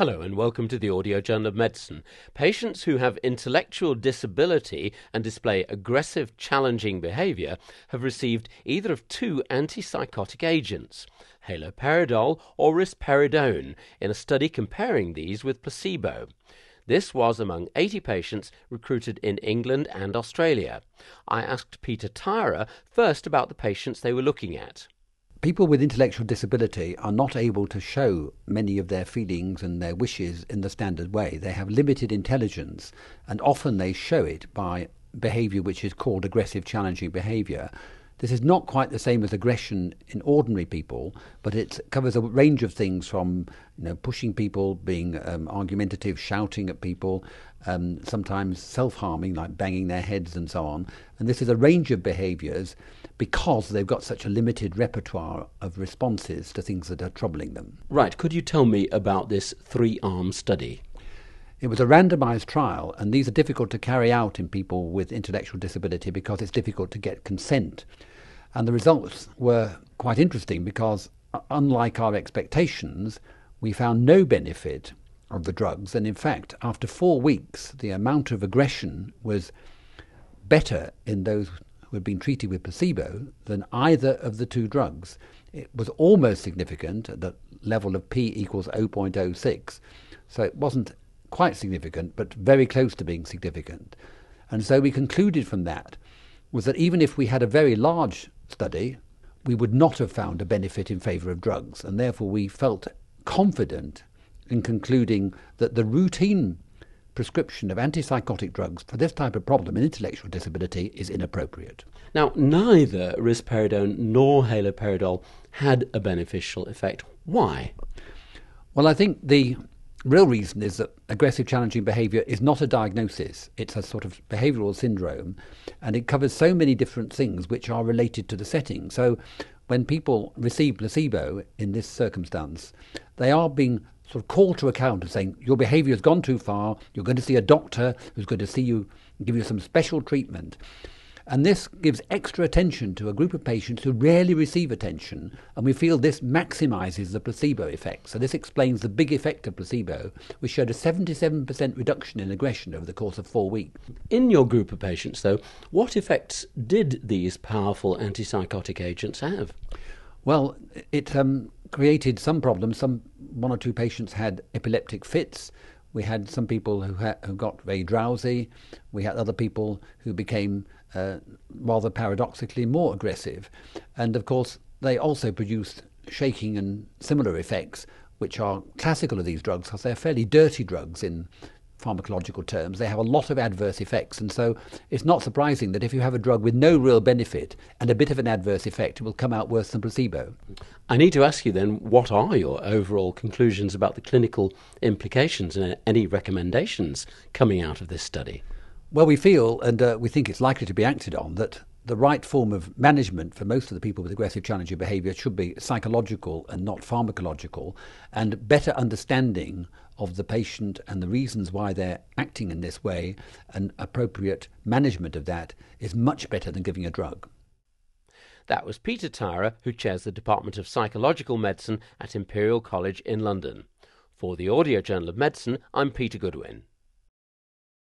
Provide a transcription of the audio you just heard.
Hello and welcome to the Audio Journal of Medicine. Patients who have intellectual disability and display aggressive, challenging behavior have received either of two antipsychotic agents, haloperidol or risperidone, in a study comparing these with placebo. This was among 80 patients recruited in England and Australia. I asked Peter Tyrer first about the patients they were looking at people with intellectual disability are not able to show many of their feelings and their wishes in the standard way. They have limited intelligence, and often they show it by behavior which is called aggressive challenging behavior. This is not quite the same as aggression in ordinary people, but it covers a range of things from you know, pushing people, being um, argumentative, shouting at people, um, sometimes self harming, like banging their heads and so on. And this is a range of behaviours because they've got such a limited repertoire of responses to things that are troubling them. Right. Could you tell me about this three arm study? It was a randomized trial, and these are difficult to carry out in people with intellectual disability because it's difficult to get consent. And the results were quite interesting because, unlike our expectations, we found no benefit of the drugs. And in fact, after four weeks, the amount of aggression was better in those who had been treated with placebo than either of the two drugs. It was almost significant at the level of p equals 0.06. So it wasn't quite significant, but very close to being significant. And so we concluded from that was that even if we had a very large study, we would not have found a benefit in favour of drugs. And therefore we felt confident in concluding that the routine prescription of antipsychotic drugs for this type of problem in intellectual disability is inappropriate. Now, neither risperidone nor haloperidol had a beneficial effect. Why? Well, I think the real reason is that aggressive challenging behavior is not a diagnosis. It's a sort of behavioral syndrome, and it covers so many different things which are related to the setting. So when people receive placebo in this circumstance, they are being sort of called to account of saying your behaviour has gone too far. You're going to see a doctor who's going to see you, give you some special treatment. And this gives extra attention to a group of patients who rarely receive attention, and we feel this maximizes the placebo effect. So, this explains the big effect of placebo, which showed a 77% reduction in aggression over the course of four weeks. In your group of patients, though, what effects did these powerful antipsychotic agents have? Well, it um, created some problems. Some one or two patients had epileptic fits. We had some people who, ha- who got very drowsy. We had other people who became uh, rather paradoxically more aggressive. And of course, they also produce shaking and similar effects, which are classical of these drugs because they're fairly dirty drugs in pharmacological terms. They have a lot of adverse effects, and so it's not surprising that if you have a drug with no real benefit and a bit of an adverse effect, it will come out worse than placebo. I need to ask you then, what are your overall conclusions about the clinical implications and any recommendations coming out of this study? Well, we feel, and uh, we think it's likely to be acted on, that the right form of management for most of the people with aggressive challenging behaviour should be psychological and not pharmacological, and better understanding of the patient and the reasons why they're acting in this way and appropriate management of that is much better than giving a drug. That was Peter Tyrer, who chairs the Department of Psychological Medicine at Imperial College in London. For the Audio Journal of Medicine, I'm Peter Goodwin.